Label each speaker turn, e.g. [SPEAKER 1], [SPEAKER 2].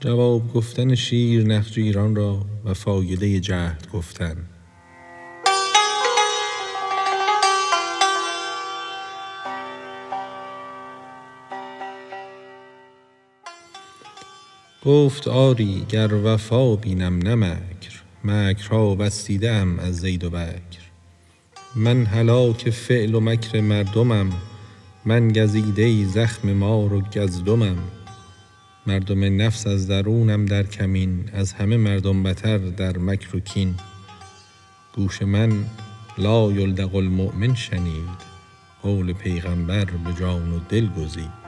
[SPEAKER 1] جواب گفتن شیر نخجیران را و فایده جهد گفتن. گفت آری گر وفا بینم نه مکر مکرها بس دیده ام از زید و بکر. من هلاک فعل و مکر مردمم من گزیده زخم مار و گزدمم. مردم نفس از درونم در کمین از همه مردم بتر در مکر و کین. گوش من لا یلدغ المؤمن شنید قول پیغامبر به جان و دل گزید.